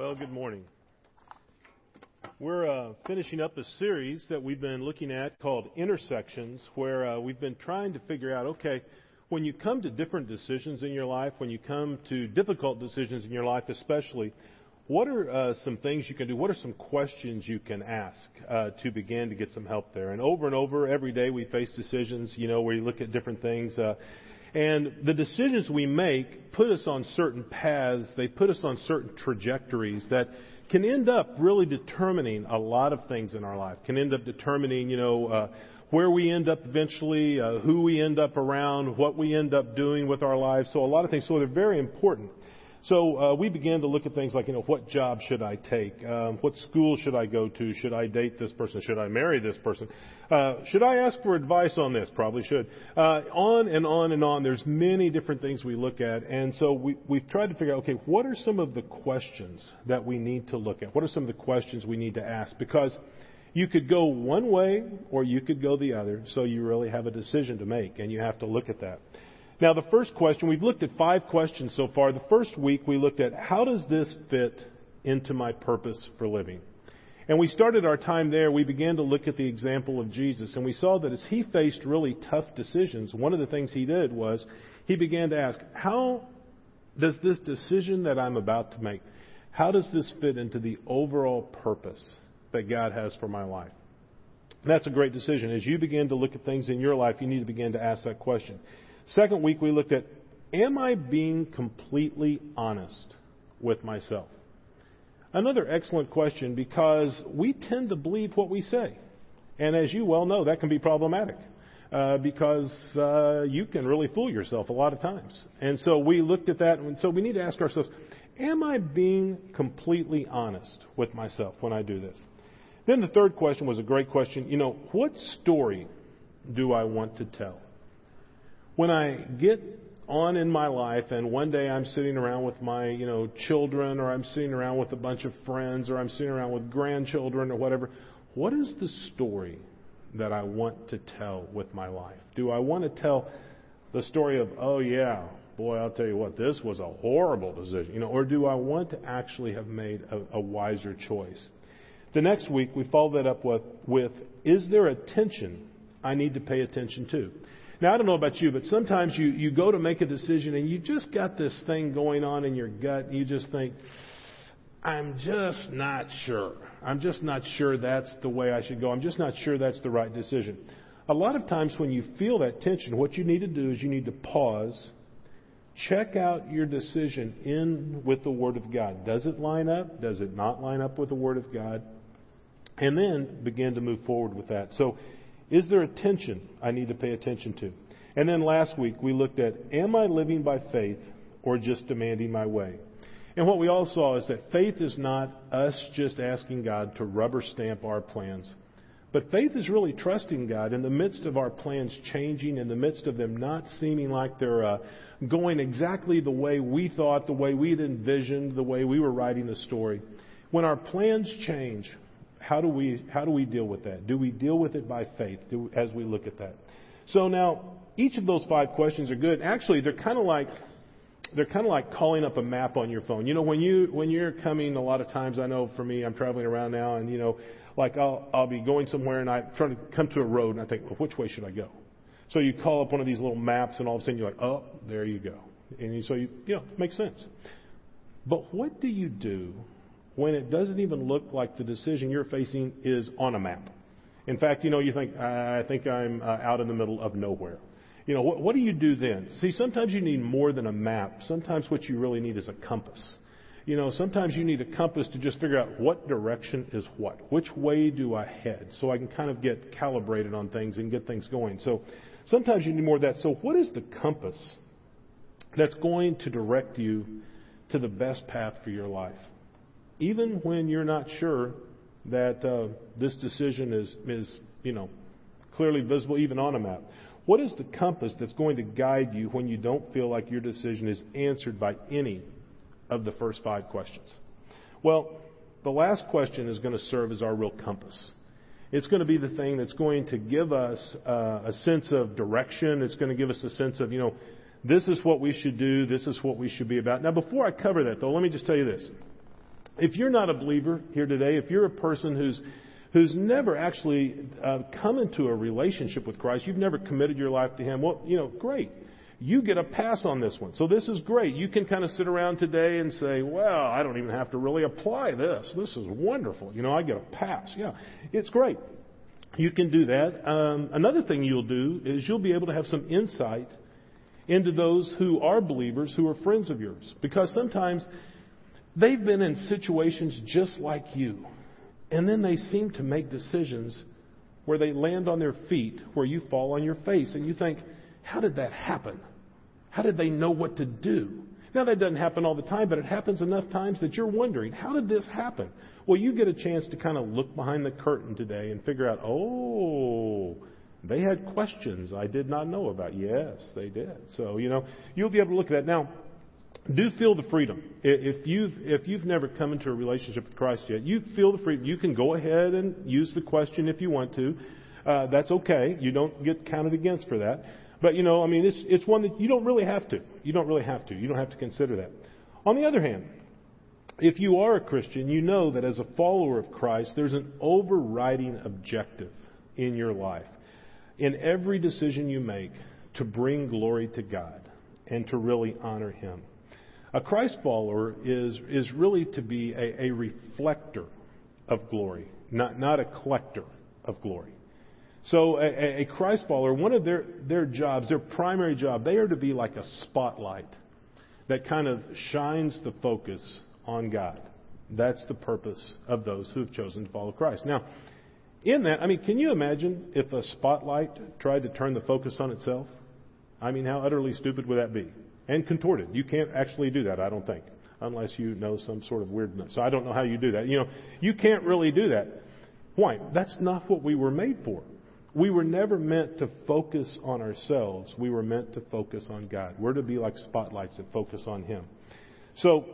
Well, good morning. We're uh, finishing up a series that we've been looking at called Intersections, where uh, we've been trying to figure out okay, when you come to different decisions in your life, when you come to difficult decisions in your life, especially, what are uh, some things you can do? What are some questions you can ask uh, to begin to get some help there? And over and over, every day we face decisions, you know, where you look at different things. And the decisions we make put us on certain paths, they put us on certain trajectories that can end up really determining a lot of things in our life, can end up determining, you know, uh, where we end up eventually, uh, who we end up around, what we end up doing with our lives. So a lot of things. So they're very important. So uh, we began to look at things like, you know, what job should I take? Um, what school should I go to? Should I date this person? Should I marry this person? Uh, should I ask for advice on this? Probably should. Uh, on and on and on. There's many different things we look at, and so we, we've tried to figure out, okay, what are some of the questions that we need to look at? What are some of the questions we need to ask? Because you could go one way or you could go the other, so you really have a decision to make, and you have to look at that. Now, the first question, we've looked at five questions so far. The first week we looked at how does this fit into my purpose for living? And we started our time there. We began to look at the example of Jesus, and we saw that as he faced really tough decisions, one of the things he did was he began to ask, how does this decision that I'm about to make, how does this fit into the overall purpose that God has for my life? That's a great decision. As you begin to look at things in your life, you need to begin to ask that question. Second week, we looked at Am I being completely honest with myself? Another excellent question because we tend to believe what we say. And as you well know, that can be problematic. Uh, because uh, you can really fool yourself a lot of times. And so we looked at that, and so we need to ask ourselves, am I being completely honest with myself when I do this? Then the third question was a great question. You know, what story do I want to tell? When I get on in my life and one day I'm sitting around with my, you know, children or I'm sitting around with a bunch of friends or I'm sitting around with grandchildren or whatever, what is the story that I want to tell with my life? Do I want to tell the story of, oh yeah, boy, I'll tell you what, this was a horrible decision, you know, or do I want to actually have made a, a wiser choice? The next week we follow that up with, with, is there a tension I need to pay attention to? Now, I don't know about you, but sometimes you, you go to make a decision and you just got this thing going on in your gut and you just think, I'm just not sure. I'm just not sure that's the way I should go. I'm just not sure that's the right decision. A lot of times when you feel that tension, what you need to do is you need to pause, check out your decision in with the Word of God. Does it line up? Does it not line up with the Word of God? And then begin to move forward with that. So is there a tension I need to pay attention to? And then last week we looked at am I living by faith or just demanding my way? And what we all saw is that faith is not us just asking God to rubber stamp our plans. But faith is really trusting God in the midst of our plans changing, in the midst of them not seeming like they're uh, going exactly the way we thought, the way we'd envisioned, the way we were writing the story. When our plans change, how do we how do we deal with that? Do we deal with it by faith do, as we look at that? So now each of those five questions are good. Actually, they're kind of like they're kind of like calling up a map on your phone. You know, when you when you're coming, a lot of times I know for me, I'm traveling around now, and you know, like I'll I'll be going somewhere and I'm trying to come to a road, and I think, well, which way should I go? So you call up one of these little maps, and all of a sudden you're like, oh, there you go, and so you you know, makes sense. But what do you do when it doesn't even look like the decision you're facing is on a map. In fact, you know, you think, I think I'm uh, out in the middle of nowhere. You know, what, what do you do then? See, sometimes you need more than a map. Sometimes what you really need is a compass. You know, sometimes you need a compass to just figure out what direction is what. Which way do I head? So I can kind of get calibrated on things and get things going. So sometimes you need more of that. So what is the compass that's going to direct you to the best path for your life? Even when you're not sure that uh, this decision is, is, you know, clearly visible even on a map. What is the compass that's going to guide you when you don't feel like your decision is answered by any of the first five questions? Well, the last question is going to serve as our real compass. It's going to be the thing that's going to give us uh, a sense of direction. It's going to give us a sense of, you know, this is what we should do. This is what we should be about. Now, before I cover that, though, let me just tell you this. If you're not a believer here today, if you're a person who's who's never actually uh, come into a relationship with Christ, you've never committed your life to Him, well, you know, great. You get a pass on this one. So this is great. You can kind of sit around today and say, well, I don't even have to really apply this. This is wonderful. You know, I get a pass. Yeah, it's great. You can do that. Um, another thing you'll do is you'll be able to have some insight into those who are believers, who are friends of yours. Because sometimes they've been in situations just like you. And then they seem to make decisions where they land on their feet, where you fall on your face, and you think, how did that happen? How did they know what to do? Now, that doesn't happen all the time, but it happens enough times that you're wondering, how did this happen? Well, you get a chance to kind of look behind the curtain today and figure out, oh, they had questions I did not know about. Yes, they did. So, you know, you'll be able to look at that. Now, do feel the freedom. If you've, if you've never come into a relationship with Christ yet, you feel the freedom. You can go ahead and use the question if you want to. Uh, that's okay. You don't get counted against for that. But, you know, I mean, it's, it's one that you don't really have to. You don't really have to. You don't have to consider that. On the other hand, if you are a Christian, you know that as a follower of Christ, there's an overriding objective in your life. In every decision you make, to bring glory to God and to really honor Him. A Christ follower is, is really to be a, a reflector of glory, not, not a collector of glory. So a, a Christ follower, one of their, their jobs, their primary job, they are to be like a spotlight that kind of shines the focus on God. That's the purpose of those who have chosen to follow Christ. Now, in that, I mean, can you imagine if a spotlight tried to turn the focus on itself? I mean, how utterly stupid would that be? And contorted. You can't actually do that, I don't think, unless you know some sort of weirdness. So I don't know how you do that. You know, you can't really do that. Why? That's not what we were made for. We were never meant to focus on ourselves. We were meant to focus on God. We're to be like spotlights that focus on Him. So,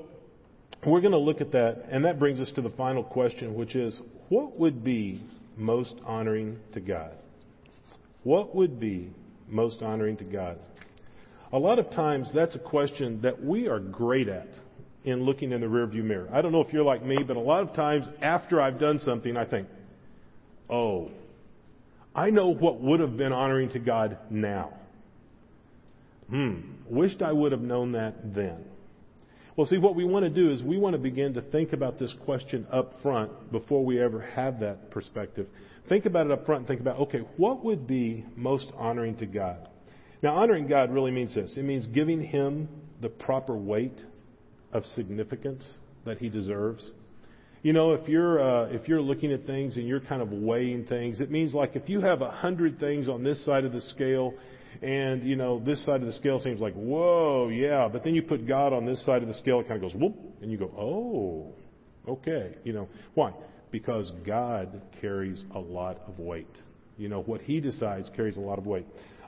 we're going to look at that, and that brings us to the final question, which is what would be most honoring to God? What would be most honoring to God? A lot of times, that's a question that we are great at in looking in the rearview mirror. I don't know if you're like me, but a lot of times after I've done something, I think, oh, I know what would have been honoring to God now. Hmm, wished I would have known that then. Well, see, what we want to do is we want to begin to think about this question up front before we ever have that perspective. Think about it up front and think about, okay, what would be most honoring to God? Now, honoring God really means this it means giving Him the proper weight of significance that He deserves. You know, if you're uh, if you're looking at things and you're kind of weighing things, it means like if you have a hundred things on this side of the scale, and you know this side of the scale seems like whoa, yeah, but then you put God on this side of the scale, it kind of goes whoop, and you go oh, okay, you know why? Because God carries a lot of weight. You know what He decides carries a lot of weight.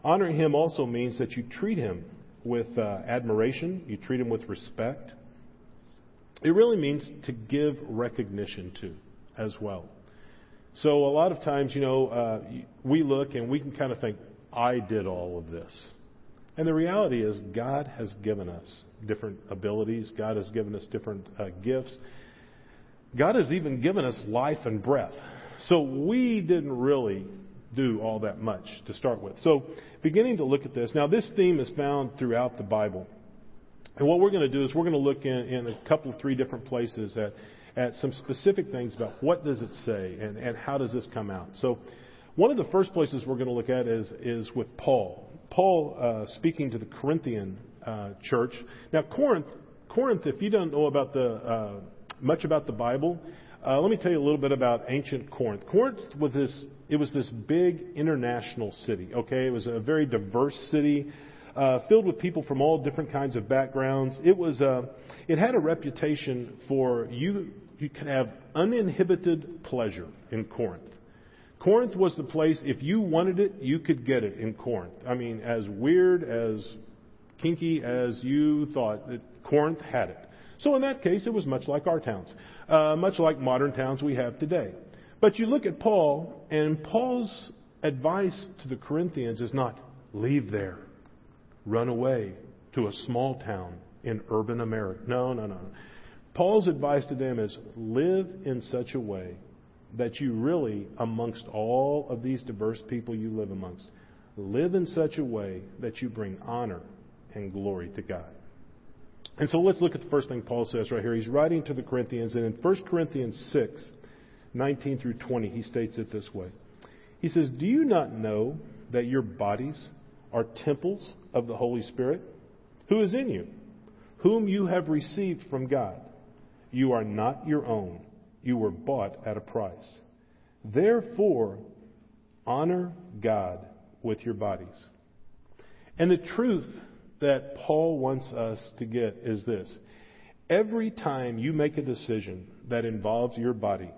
Honoring Him also means that you treat Him with uh, admiration, you treat Him with respect. It really means to give recognition to as well. So a lot of times, you know, uh, we look and we can kind of think, I did all of this. And the reality is, God has given us different abilities. God has given us different uh, gifts. God has even given us life and breath. So we didn't really do all that much to start with. So beginning to look at this. Now, this theme is found throughout the Bible. And what we're going to do is we're going to look in, in a couple of three different places at, at some specific things about what does it say and, and how does this come out. So one of the first places we're going to look at is, is with Paul. Paul uh, speaking to the Corinthian uh, church. Now Corinth, Corinth, if you don't know about the uh, much about the Bible, uh, let me tell you a little bit about ancient Corinth. Corinth was this it was this big international city. Okay, it was a very diverse city uh, filled with people from all different kinds of backgrounds. It was uh, it had a reputation for you you could have uninhibited pleasure in Corinth. Corinth was the place if you wanted it, you could get it in Corinth. I mean, as weird as kinky as you thought that Corinth had it. So in that case, it was much like our towns, uh, much like modern towns we have today. But you look at Paul, and Paul's advice to the Corinthians is not leave there run away to a small town in urban America. No, no, no. Paul's advice to them is live in such a way that you really, amongst all of these diverse people you live amongst, live in such a way that you bring honor and glory to God. And so let's look at the first thing Paul says right here. He's writing to the Corinthians, and in 1 Corinthians 6, 19 through 20, he states it this way. He says, Do you not know that your bodies are temples of the Holy Spirit, who is in you, whom you have received from God? You are not your own. You were bought at a price. Therefore, honor God with your bodies. And the truth that Paul wants us to get is this. Every time you make a decision that involves your body,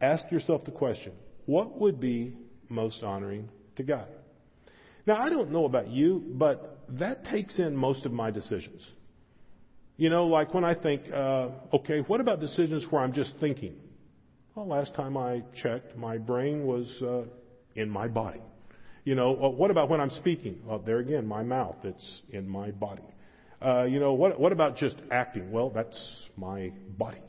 ask yourself the question, what would be most honoring to God? Now, I don't know about you, but that takes in most of my decisions. You know, like when I think, uh, okay, what about decisions where I'm just thinking? Well, last time I checked, my brain was uh, in my body. You know, what about when I'm speaking? Well, there again, my mouth, it's in my body. Uh, you know, what, what about just acting? Well, that's my body.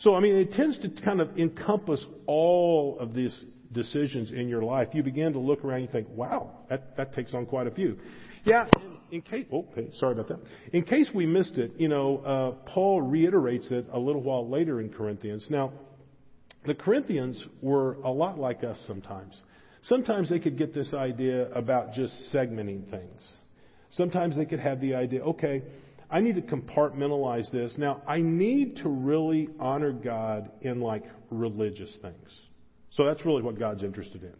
So, I mean, it tends to kind of encompass all of these decisions in your life. You begin to look around and you think, wow, that, that takes on quite a few. Yeah, in, in case, oh, okay, sorry about that. In case we missed it, you know, uh, Paul reiterates it a little while later in Corinthians. Now, the Corinthians were a lot like us sometimes. Sometimes they could get this idea about just segmenting things. Sometimes they could have the idea, okay, I need to compartmentalize this. Now, I need to really honor God in like religious things. So that's really what God's interested in.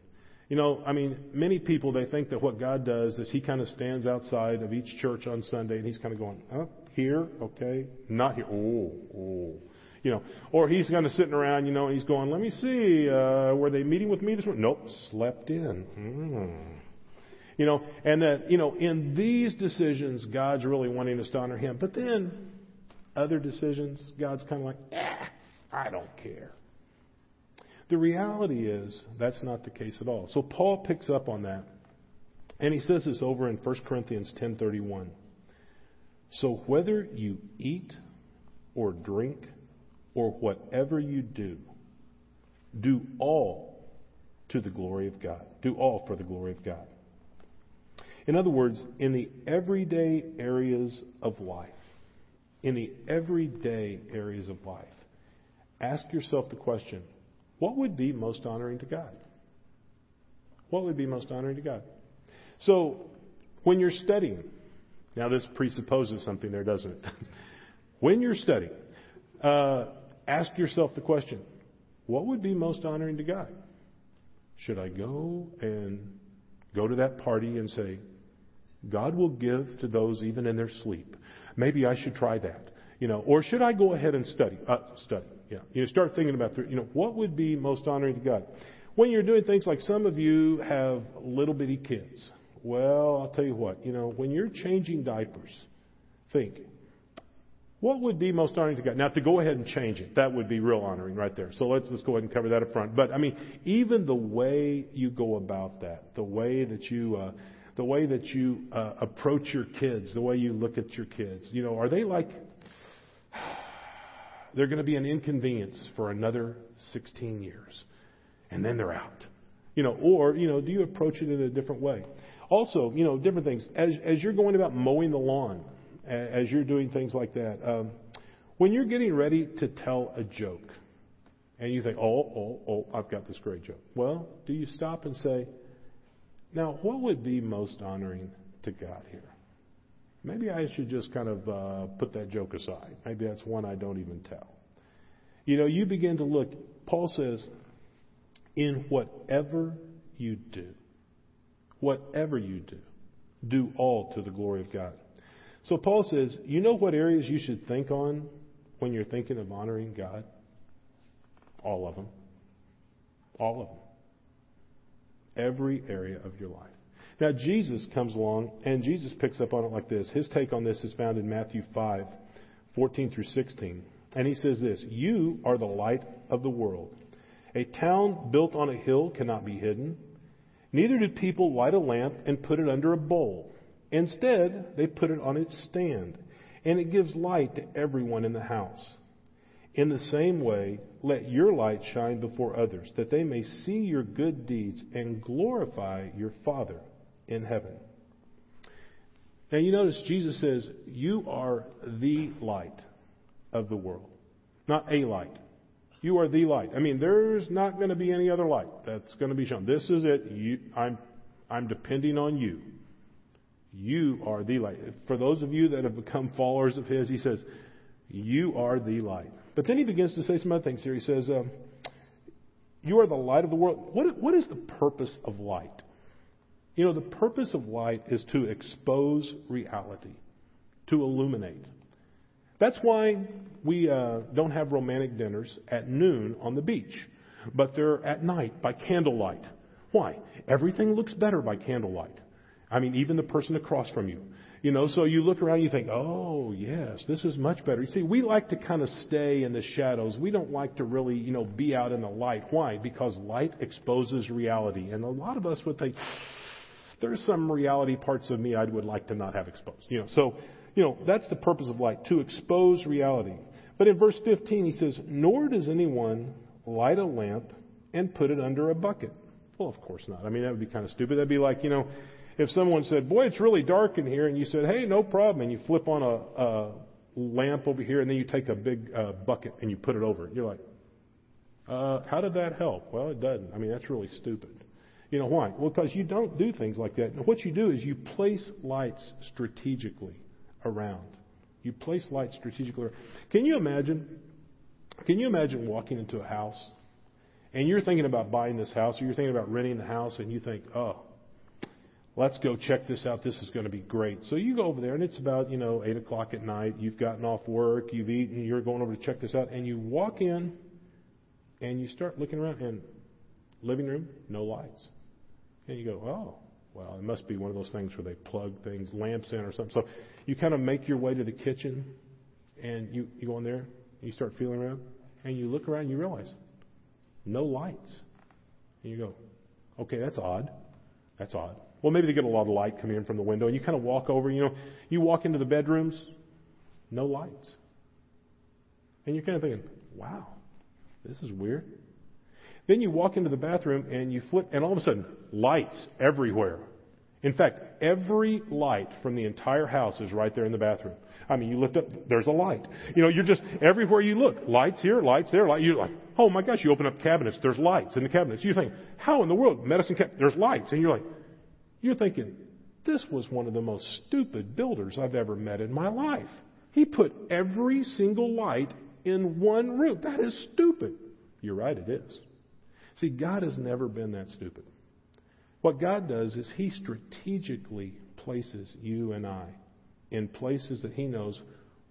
You know, I mean, many people, they think that what God does is He kind of stands outside of each church on Sunday and He's kind of going, oh, here, okay, not here, oh, oh you know, or he's kind of sitting around, you know, and he's going, let me see, uh, were they meeting with me this morning? Nope, slept in. Mm. You know, and that, you know, in these decisions, God's really wanting us to honor him. But then, other decisions, God's kind of like, eh, I don't care. The reality is, that's not the case at all. So Paul picks up on that. And he says this over in 1 Corinthians 10:31. So whether you eat or drink or whatever you do, do all to the glory of God. Do all for the glory of God. In other words, in the everyday areas of life, in the everyday areas of life, ask yourself the question what would be most honoring to God? What would be most honoring to God? So, when you're studying, now this presupposes something there, doesn't it? when you're studying, uh, ask yourself the question what would be most honoring to God? Should I go and go to that party and say, God will give to those even in their sleep? Maybe I should try that. You know, or should I go ahead and study? Uh, study, yeah. You know, start thinking about, you know, what would be most honoring to God? When you're doing things like some of you have little bitty kids. Well, I'll tell you what, you know, when you're changing diapers, think, what would be most honoring to God? Now, to go ahead and change it, that would be real honoring right there. So let's, let's go ahead and cover that up front. But, I mean, even the way you go about that, the way that you, uh, the way that you uh, approach your kids, the way you look at your kids, you know, are they like, they're going to be an inconvenience for another 16 years, and then they're out? You know, or, you know, do you approach it in a different way? Also, you know, different things. As, as you're going about mowing the lawn, as you're doing things like that. Um, when you're getting ready to tell a joke, and you think, oh, oh, oh, I've got this great joke. Well, do you stop and say, now, what would be most honoring to God here? Maybe I should just kind of uh, put that joke aside. Maybe that's one I don't even tell. You know, you begin to look. Paul says, in whatever you do, whatever you do, do all to the glory of God. So Paul says, you know what areas you should think on when you're thinking of honoring God? All of them. All of them. Every area of your life. Now, Jesus comes along, and Jesus picks up on it like this. His take on this is found in Matthew 5, 14 through 16. And he says this You are the light of the world. A town built on a hill cannot be hidden. Neither do people light a lamp and put it under a bowl Instead, they put it on its stand, and it gives light to everyone in the house. In the same way, let your light shine before others, that they may see your good deeds and glorify your Father in heaven. Now you notice Jesus says, You are the light of the world. Not a light. You are the light. I mean, there's not going to be any other light that's going to be shown. This is it. You, I'm, I'm depending on you. You are the light. For those of you that have become followers of His, He says, You are the light. But then He begins to say some other things here. He says, um, You are the light of the world. What, what is the purpose of light? You know, the purpose of light is to expose reality, to illuminate. That's why we uh, don't have romantic dinners at noon on the beach, but they're at night by candlelight. Why? Everything looks better by candlelight. I mean, even the person across from you. You know, so you look around and you think, oh, yes, this is much better. You see, we like to kind of stay in the shadows. We don't like to really, you know, be out in the light. Why? Because light exposes reality. And a lot of us would think, there's some reality parts of me I would like to not have exposed. You know, so, you know, that's the purpose of light, to expose reality. But in verse 15, he says, Nor does anyone light a lamp and put it under a bucket. Well, of course not. I mean, that would be kind of stupid. That'd be like, you know, if someone said, Boy, it's really dark in here, and you said, Hey, no problem, and you flip on a, a lamp over here, and then you take a big uh, bucket and you put it over it. You're like, uh, How did that help? Well, it doesn't. I mean, that's really stupid. You know why? Well, because you don't do things like that. And what you do is you place lights strategically around. You place lights strategically around. Can you imagine? Can you imagine walking into a house and you're thinking about buying this house or you're thinking about renting the house and you think, oh, let's go check this out. This is going to be great. So you go over there and it's about, you know, 8 o'clock at night. You've gotten off work. You've eaten. You're going over to check this out. And you walk in and you start looking around and living room, no lights. And you go, oh, well, it must be one of those things where they plug things, lamps in or something. So you kind of make your way to the kitchen and you, you go in there and you start feeling around and you look around and you realize no lights. And you go, okay, that's odd. That's odd. Well, maybe they get a lot of light coming in from the window and you kind of walk over, you know, you walk into the bedrooms, no lights. And you're kind of thinking, wow, this is weird. Then you walk into the bathroom and you flip, and all of a sudden, lights everywhere. In fact, every light from the entire house is right there in the bathroom. I mean, you lift up, there's a light. You know, you're just, everywhere you look, lights here, lights there, light. You're like, oh my gosh, you open up cabinets, there's lights in the cabinets. You think, how in the world? Medicine cabinet, there's lights. And you're like, you're thinking, this was one of the most stupid builders I've ever met in my life. He put every single light in one room. That is stupid. You're right, it is. See, God has never been that stupid. What God does is He strategically places you and I in places that He knows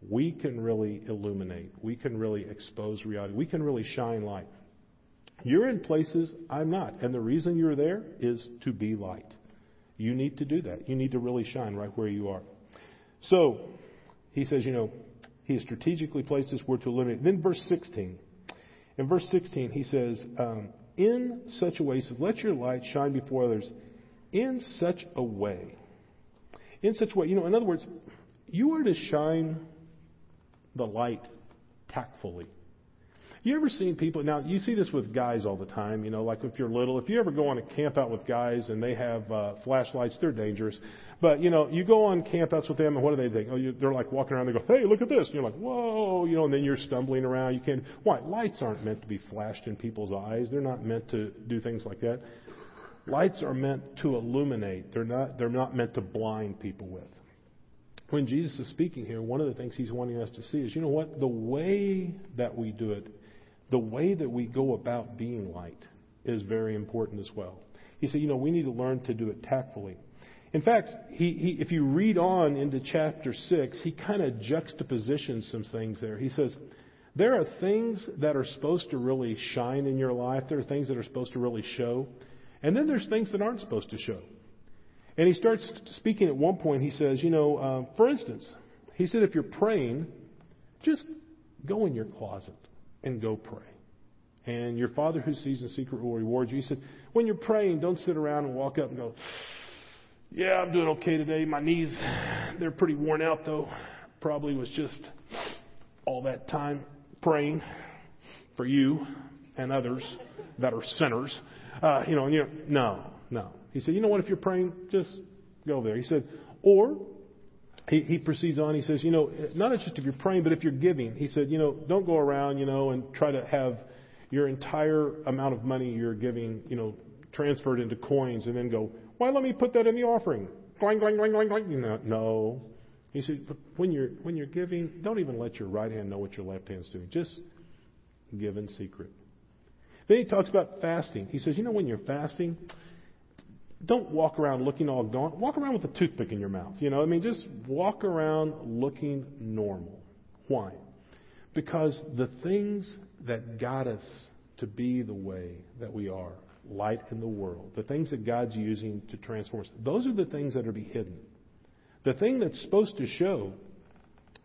we can really illuminate, we can really expose reality, we can really shine light. You're in places I'm not, and the reason you're there is to be light. You need to do that. You need to really shine right where you are. So, he says, you know, he has strategically placed his word to illuminate. Then verse 16. In verse 16, he says, um, in such a way, he says, let your light shine before others in such a way. In such a way, you know, in other words, you are to shine the light tactfully. You ever seen people, now you see this with guys all the time, you know, like if you're little, if you ever go on a camp out with guys and they have uh, flashlights, they're dangerous. But, you know, you go on campouts with them and what do they think? Oh, you, they're like walking around, they go, hey, look at this. And you're like, whoa, you know, and then you're stumbling around. You can't, why? Lights aren't meant to be flashed in people's eyes. They're not meant to do things like that. Lights are meant to illuminate. They're not, they're not meant to blind people with. When Jesus is speaking here, one of the things he's wanting us to see is, you know what? The way that we do it, the way that we go about being light is very important as well. He said, you know, we need to learn to do it tactfully. In fact, he, he, if you read on into chapter 6, he kind of juxtapositions some things there. He says, there are things that are supposed to really shine in your life, there are things that are supposed to really show, and then there's things that aren't supposed to show. And he starts speaking at one point, he says, you know, uh, for instance, he said, if you're praying, just go in your closet and go pray. And your Father who sees in secret will reward you. He said, when you're praying, don't sit around and walk up and go, yeah, I'm doing okay today. My knees, they're pretty worn out though. Probably was just all that time praying for you and others that are sinners. Uh, you know, you know, no, no. He said, you know what? If you're praying, just go there. He said, or he, he proceeds on. He says, you know, not just if you're praying, but if you're giving. He said, you know, don't go around, you know, and try to have your entire amount of money you're giving, you know, transferred into coins and then go, why let me put that in the offering? Gling, gling, gling, gling, gling. No, no. He said, when you're, when you're giving, don't even let your right hand know what your left hand's doing. Just give in secret. Then he talks about fasting. He says, you know, when you're fasting, don't walk around looking all gaunt. Walk around with a toothpick in your mouth. You know, I mean, just walk around looking normal. Why? Because the things that got us to be the way that we are, light in the world, the things that God's using to transform us, those are the things that are be hidden. The thing that's supposed to show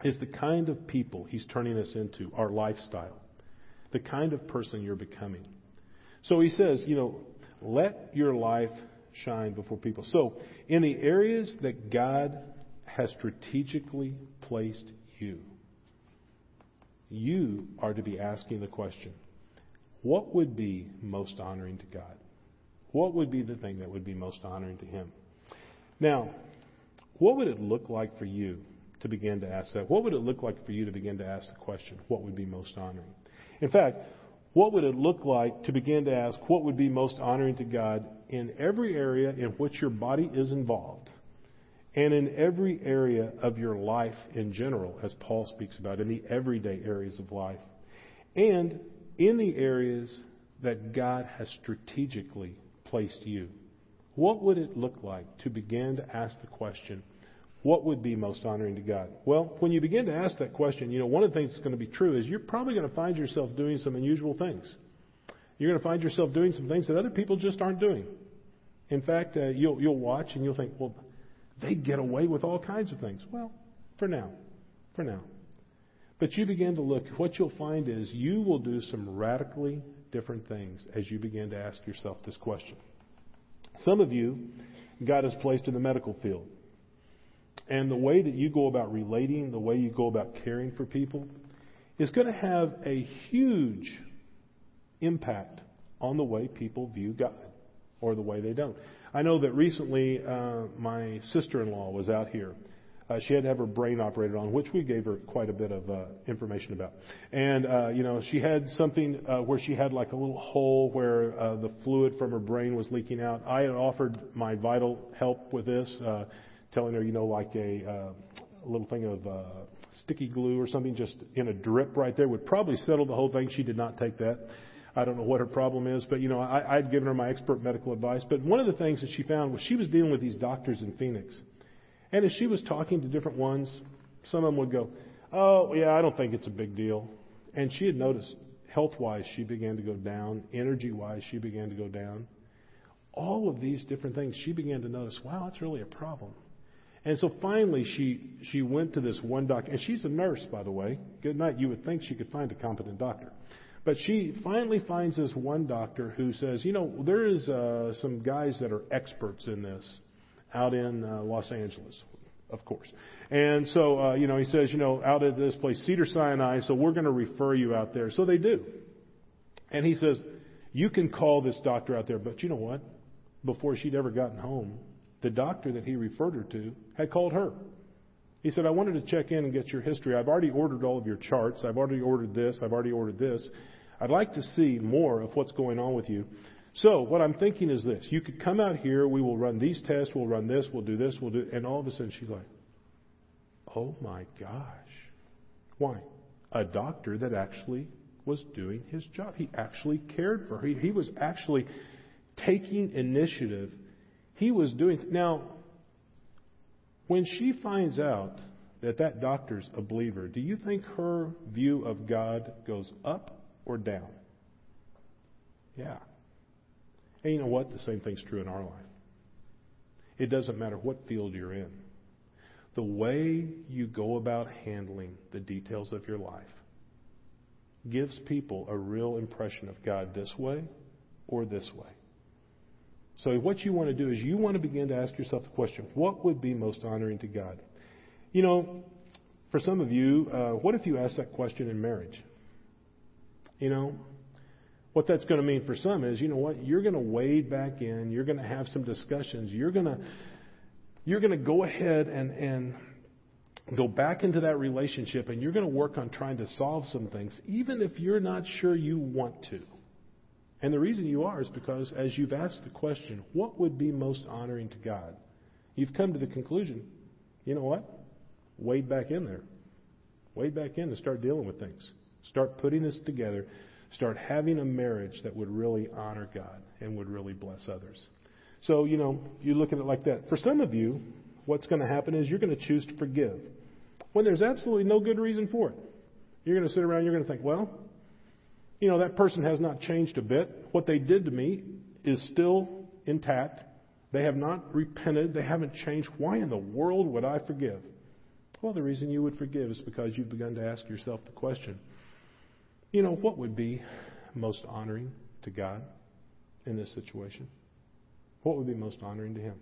is the kind of people He's turning us into, our lifestyle, the kind of person you're becoming. So He says, you know, let your life shine before people. So, in the areas that God has strategically placed you, you are to be asking the question what would be most honoring to God? What would be the thing that would be most honoring to Him? Now, what would it look like for you to begin to ask that? What would it look like for you to begin to ask the question, what would be most honoring? In fact, what would it look like to begin to ask what would be most honoring to God in every area in which your body is involved and in every area of your life in general, as Paul speaks about, in the everyday areas of life, and in the areas that God has strategically placed you? What would it look like to begin to ask the question, what would be most honoring to God? Well, when you begin to ask that question, you know, one of the things that's going to be true is you're probably going to find yourself doing some unusual things. You're going to find yourself doing some things that other people just aren't doing. In fact, uh, you'll, you'll watch and you'll think, well, they get away with all kinds of things. Well, for now. For now. But you begin to look, what you'll find is you will do some radically different things as you begin to ask yourself this question. Some of you, God has placed in the medical field. And the way that you go about relating, the way you go about caring for people, is going to have a huge impact on the way people view God or the way they don't. I know that recently uh, my sister in law was out here. Uh, she had to have her brain operated on, which we gave her quite a bit of uh, information about. And, uh, you know, she had something uh, where she had like a little hole where uh, the fluid from her brain was leaking out. I had offered my vital help with this. Uh, telling her, you know, like a, uh, a little thing of uh, sticky glue or something just in a drip right there would probably settle the whole thing. She did not take that. I don't know what her problem is, but you know, I, I'd given her my expert medical advice. But one of the things that she found was she was dealing with these doctors in Phoenix, and as she was talking to different ones, some of them would go, "Oh, yeah, I don't think it's a big deal," and she had noticed health-wise she began to go down, energy-wise she began to go down. All of these different things she began to notice. Wow, that's really a problem. And so finally, she, she went to this one doctor, and she's a nurse, by the way. Good night. You would think she could find a competent doctor. But she finally finds this one doctor who says, you know, there is uh, some guys that are experts in this out in uh, Los Angeles, of course. And so, uh, you know, he says, you know, out at this place, Cedar Sinai, so we're going to refer you out there. So they do. And he says, you can call this doctor out there, but you know what? Before she'd ever gotten home, the doctor that he referred her to had called her. He said, I wanted to check in and get your history. I've already ordered all of your charts. I've already ordered this. I've already ordered this. I'd like to see more of what's going on with you. So what I'm thinking is this. You could come out here. We will run these tests. We'll run this. We'll do this. We'll do, and all of a sudden she's like, oh my gosh. Why? A doctor that actually was doing his job. He actually cared for her. He, he was actually taking initiative he was doing. Now, when she finds out that that doctor's a believer, do you think her view of God goes up or down? Yeah. And you know what? The same thing's true in our life. It doesn't matter what field you're in. The way you go about handling the details of your life gives people a real impression of God this way or this way. So what you want to do is you want to begin to ask yourself the question, what would be most honoring to God? You know, for some of you, uh, what if you ask that question in marriage? You know, what that's going to mean for some is, you know what, you're going to wade back in, you're going to have some discussions, you're going to you're going to go ahead and, and go back into that relationship and you're going to work on trying to solve some things, even if you're not sure you want to. And the reason you are is because as you've asked the question, what would be most honoring to God? You've come to the conclusion, you know what? Wade back in there. Wade back in and start dealing with things. Start putting this together. Start having a marriage that would really honor God and would really bless others. So, you know, you look at it like that. For some of you, what's going to happen is you're going to choose to forgive when there's absolutely no good reason for it. You're going to sit around, you're going to think, well, you know, that person has not changed a bit. What they did to me is still intact. They have not repented. They haven't changed. Why in the world would I forgive? Well, the reason you would forgive is because you've begun to ask yourself the question you know, what would be most honoring to God in this situation? What would be most honoring to Him?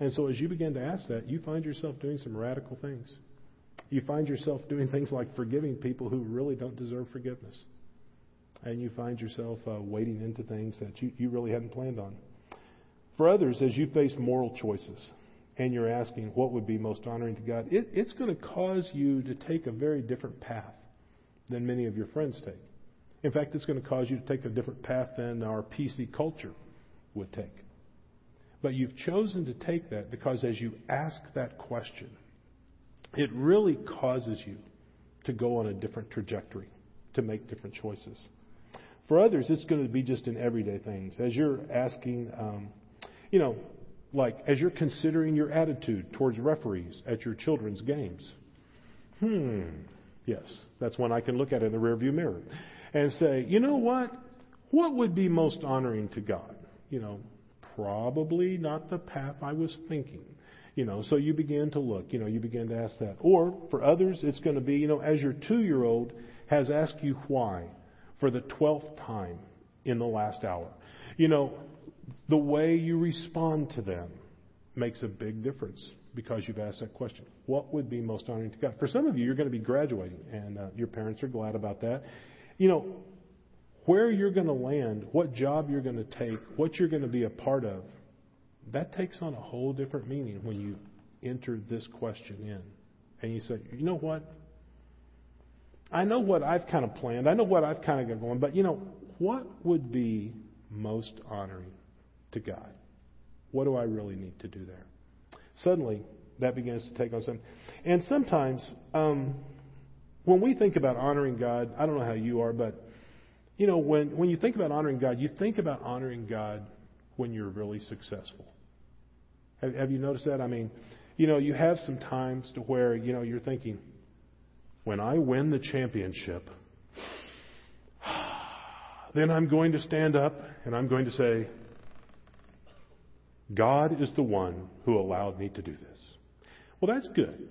And so as you begin to ask that, you find yourself doing some radical things. You find yourself doing things like forgiving people who really don't deserve forgiveness. And you find yourself uh, wading into things that you, you really hadn't planned on. For others, as you face moral choices and you're asking what would be most honoring to God, it, it's going to cause you to take a very different path than many of your friends take. In fact, it's going to cause you to take a different path than our PC culture would take. But you've chosen to take that because as you ask that question, it really causes you to go on a different trajectory, to make different choices. For others, it's going to be just in everyday things. As you're asking, um, you know, like as you're considering your attitude towards referees at your children's games. Hmm, yes, that's when I can look at in the rearview mirror and say, you know what? What would be most honoring to God? You know, probably not the path I was thinking. You know, so you begin to look, you know, you begin to ask that. Or for others, it's going to be, you know, as your two year old has asked you why for the twelfth time in the last hour. You know, the way you respond to them makes a big difference because you've asked that question. What would be most honoring to God? For some of you, you're going to be graduating, and uh, your parents are glad about that. You know, where you're going to land, what job you're going to take, what you're going to be a part of, that takes on a whole different meaning when you enter this question in. And you say, you know what? I know what I've kind of planned. I know what I've kind of got going, but you know, what would be most honoring to God? What do I really need to do there? Suddenly, that begins to take on some. And sometimes, um, when we think about honoring God, I don't know how you are, but you know, when, when you think about honoring God, you think about honoring God when you're really successful. Have, have you noticed that? I mean, you know, you have some times to where, you know, you're thinking, when I win the championship, then I'm going to stand up and I'm going to say, God is the one who allowed me to do this. Well, that's good.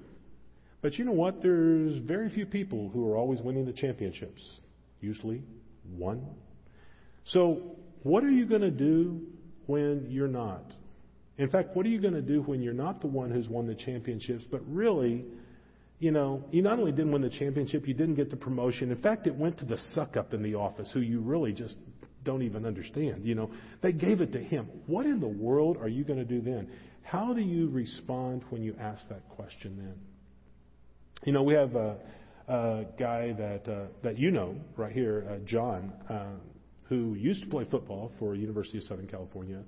But you know what? There's very few people who are always winning the championships. Usually one. So, what are you going to do when you're not? In fact, what are you going to do when you're not the one who's won the championships, but really, you know, you not only didn't win the championship, you didn't get the promotion. In fact, it went to the suck up in the office who you really just don't even understand. You know, they gave it to him. What in the world are you going to do then? How do you respond when you ask that question then? You know, we have a, a guy that uh, that you know right here, uh, John, uh, who used to play football for University of Southern California.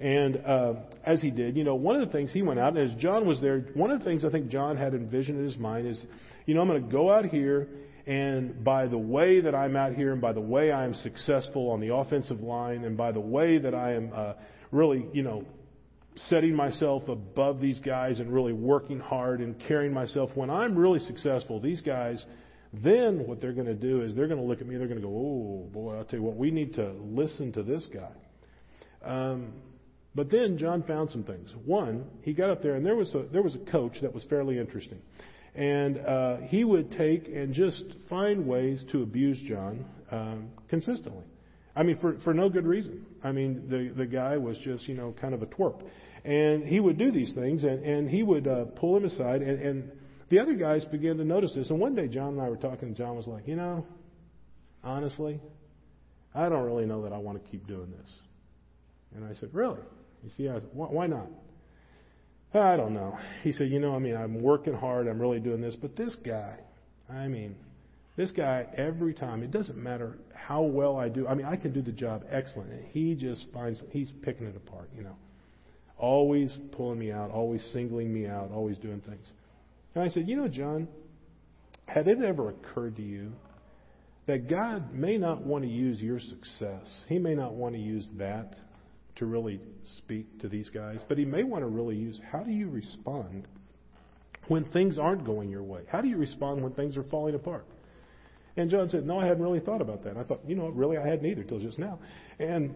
And uh, as he did, you know, one of the things he went out, and as John was there, one of the things I think John had envisioned in his mind is, you know, I'm going to go out here, and by the way that I'm out here, and by the way I am successful on the offensive line, and by the way that I am uh, really, you know, setting myself above these guys and really working hard and carrying myself, when I'm really successful, these guys, then what they're going to do is they're going to look at me, and they're going to go, oh boy, I'll tell you what, we need to listen to this guy. Um, but then John found some things. One, he got up there and there was a, there was a coach that was fairly interesting. And uh, he would take and just find ways to abuse John um, consistently. I mean, for, for no good reason. I mean, the, the guy was just, you know, kind of a twerp. And he would do these things, and, and he would uh, pull him aside, and, and the other guys began to notice this. And one day, John and I were talking, and John was like, you know, honestly, I don't really know that I want to keep doing this. And I said, Really? You see, I said, why not? I don't know. He said, You know, I mean, I'm working hard. I'm really doing this. But this guy, I mean, this guy, every time, it doesn't matter how well I do. I mean, I can do the job excellent. And He just finds, he's picking it apart, you know. Always pulling me out, always singling me out, always doing things. And I said, You know, John, had it ever occurred to you that God may not want to use your success? He may not want to use that to really speak to these guys, but He may want to really use how do you respond when things aren't going your way? How do you respond when things are falling apart? And John said, No, I hadn't really thought about that. I thought, you know, really, I hadn't either till just now. And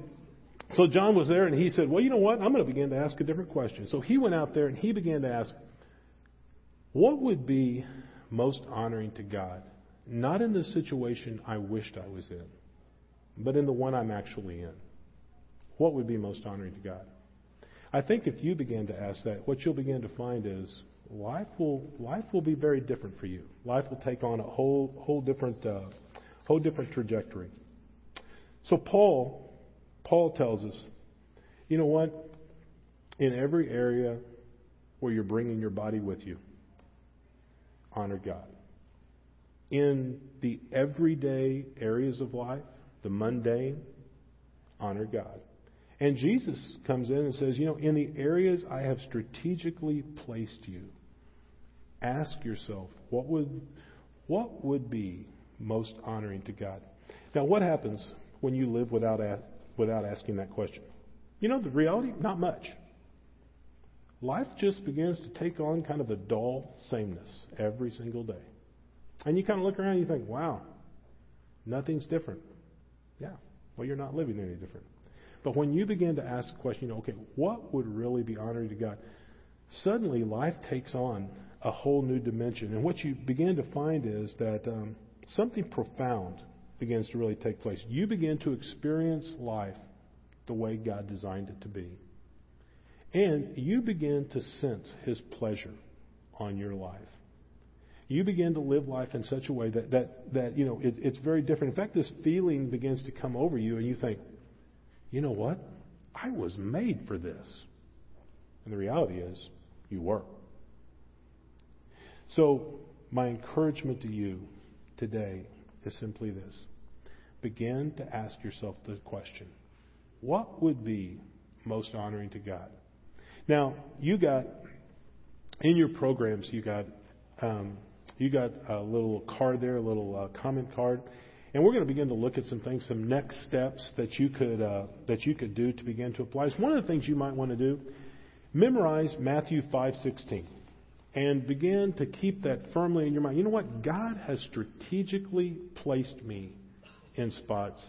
so John was there and he said, Well, you know what? I'm going to begin to ask a different question. So he went out there and he began to ask, What would be most honoring to God? Not in the situation I wished I was in, but in the one I'm actually in. What would be most honoring to God? I think if you begin to ask that, what you'll begin to find is life will life will be very different for you. Life will take on a whole whole different uh, whole different trajectory. So Paul Paul tells us, you know what? In every area where you're bringing your body with you, honor God. In the everyday areas of life, the mundane, honor God. And Jesus comes in and says, you know, in the areas I have strategically placed you, ask yourself, what would, what would be most honoring to God? Now, what happens when you live without, without asking that question? You know, the reality, not much. Life just begins to take on kind of a dull sameness every single day. And you kind of look around and you think, wow, nothing's different. Yeah, well, you're not living any different. But when you begin to ask the question, you know, okay, what would really be honoring to God? Suddenly, life takes on a whole new dimension. And what you begin to find is that um, something profound begins to really take place. You begin to experience life the way God designed it to be. And you begin to sense His pleasure on your life. You begin to live life in such a way that, that, that you know, it, it's very different. In fact, this feeling begins to come over you, and you think, you know what? I was made for this. And the reality is, you were. So, my encouragement to you today is simply this begin to ask yourself the question what would be most honoring to God? Now, you got in your programs, you got um, you got a little card there, a little uh, comment card, and we're going to begin to look at some things, some next steps that you could uh, that you could do to begin to apply. One of the things you might want to do, memorize Matthew five sixteen and begin to keep that firmly in your mind. You know what? God has strategically placed me in spots,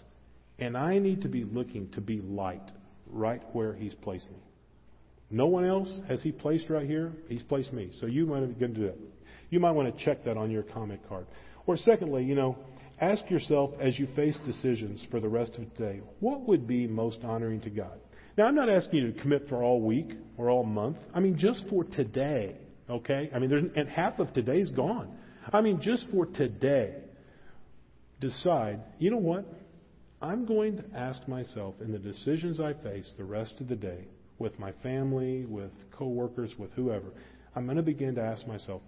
and I need to be looking to be light right where He's placed me. No one else has He placed right here. He's placed me. So you might begin to do that. You might want to check that on your comment card. Or secondly, you know, ask yourself as you face decisions for the rest of the day, what would be most honoring to God? Now, I'm not asking you to commit for all week or all month. I mean, just for today. Okay? I mean, there's, and half of today's gone. I mean, just for today, decide, you know what? I'm going to ask myself in the decisions I face the rest of the day with my family, with coworkers, with whoever, I'm going to begin to ask myself,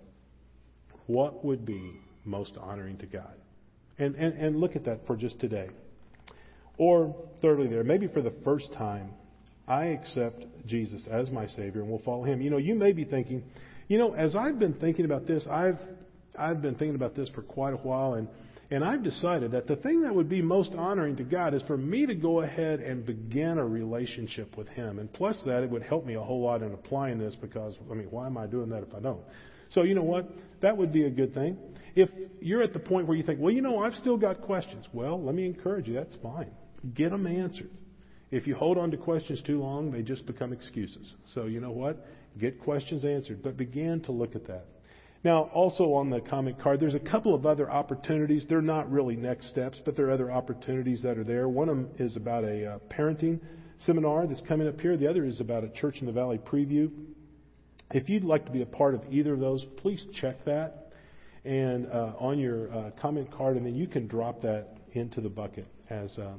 what would be most honoring to God? And, and, and look at that for just today. Or, thirdly, there, maybe for the first time, I accept Jesus as my Savior and will follow Him. You know, you may be thinking, you know, as I've been thinking about this, I've I've been thinking about this for quite a while, and and I've decided that the thing that would be most honoring to God is for me to go ahead and begin a relationship with Him. And plus that, it would help me a whole lot in applying this because, I mean, why am I doing that if I don't? So, you know what? That would be a good thing. If you're at the point where you think, well, you know, I've still got questions, well, let me encourage you. That's fine. Get them answered. If you hold on to questions too long, they just become excuses. So, you know what? Get questions answered, but begin to look at that. Now, also on the comment card, there's a couple of other opportunities. They're not really next steps, but there are other opportunities that are there. One of them is about a uh, parenting seminar that's coming up here. The other is about a Church in the Valley preview. If you'd like to be a part of either of those, please check that and uh, on your uh, comment card, and then you can drop that into the bucket as uh,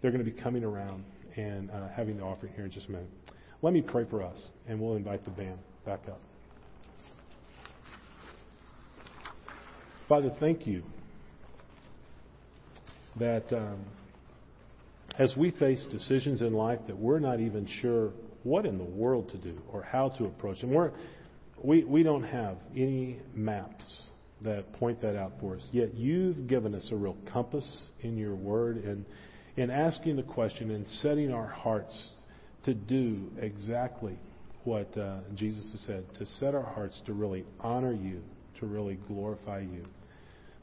they're going to be coming around and uh, having the offering here in just a minute. Let me pray for us, and we'll invite the band back up. Father, thank you that um, as we face decisions in life that we're not even sure what in the world to do or how to approach them, we're, we, we don't have any maps that point that out for us. Yet you've given us a real compass in your word and in asking the question and setting our hearts to do exactly what uh, Jesus has said, to set our hearts to really honor you, to really glorify you.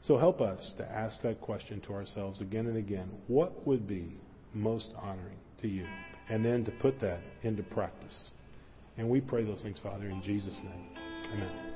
So help us to ask that question to ourselves again and again. What would be most honoring to you? And then to put that into practice. And we pray those things, Father, in Jesus' name. Amen.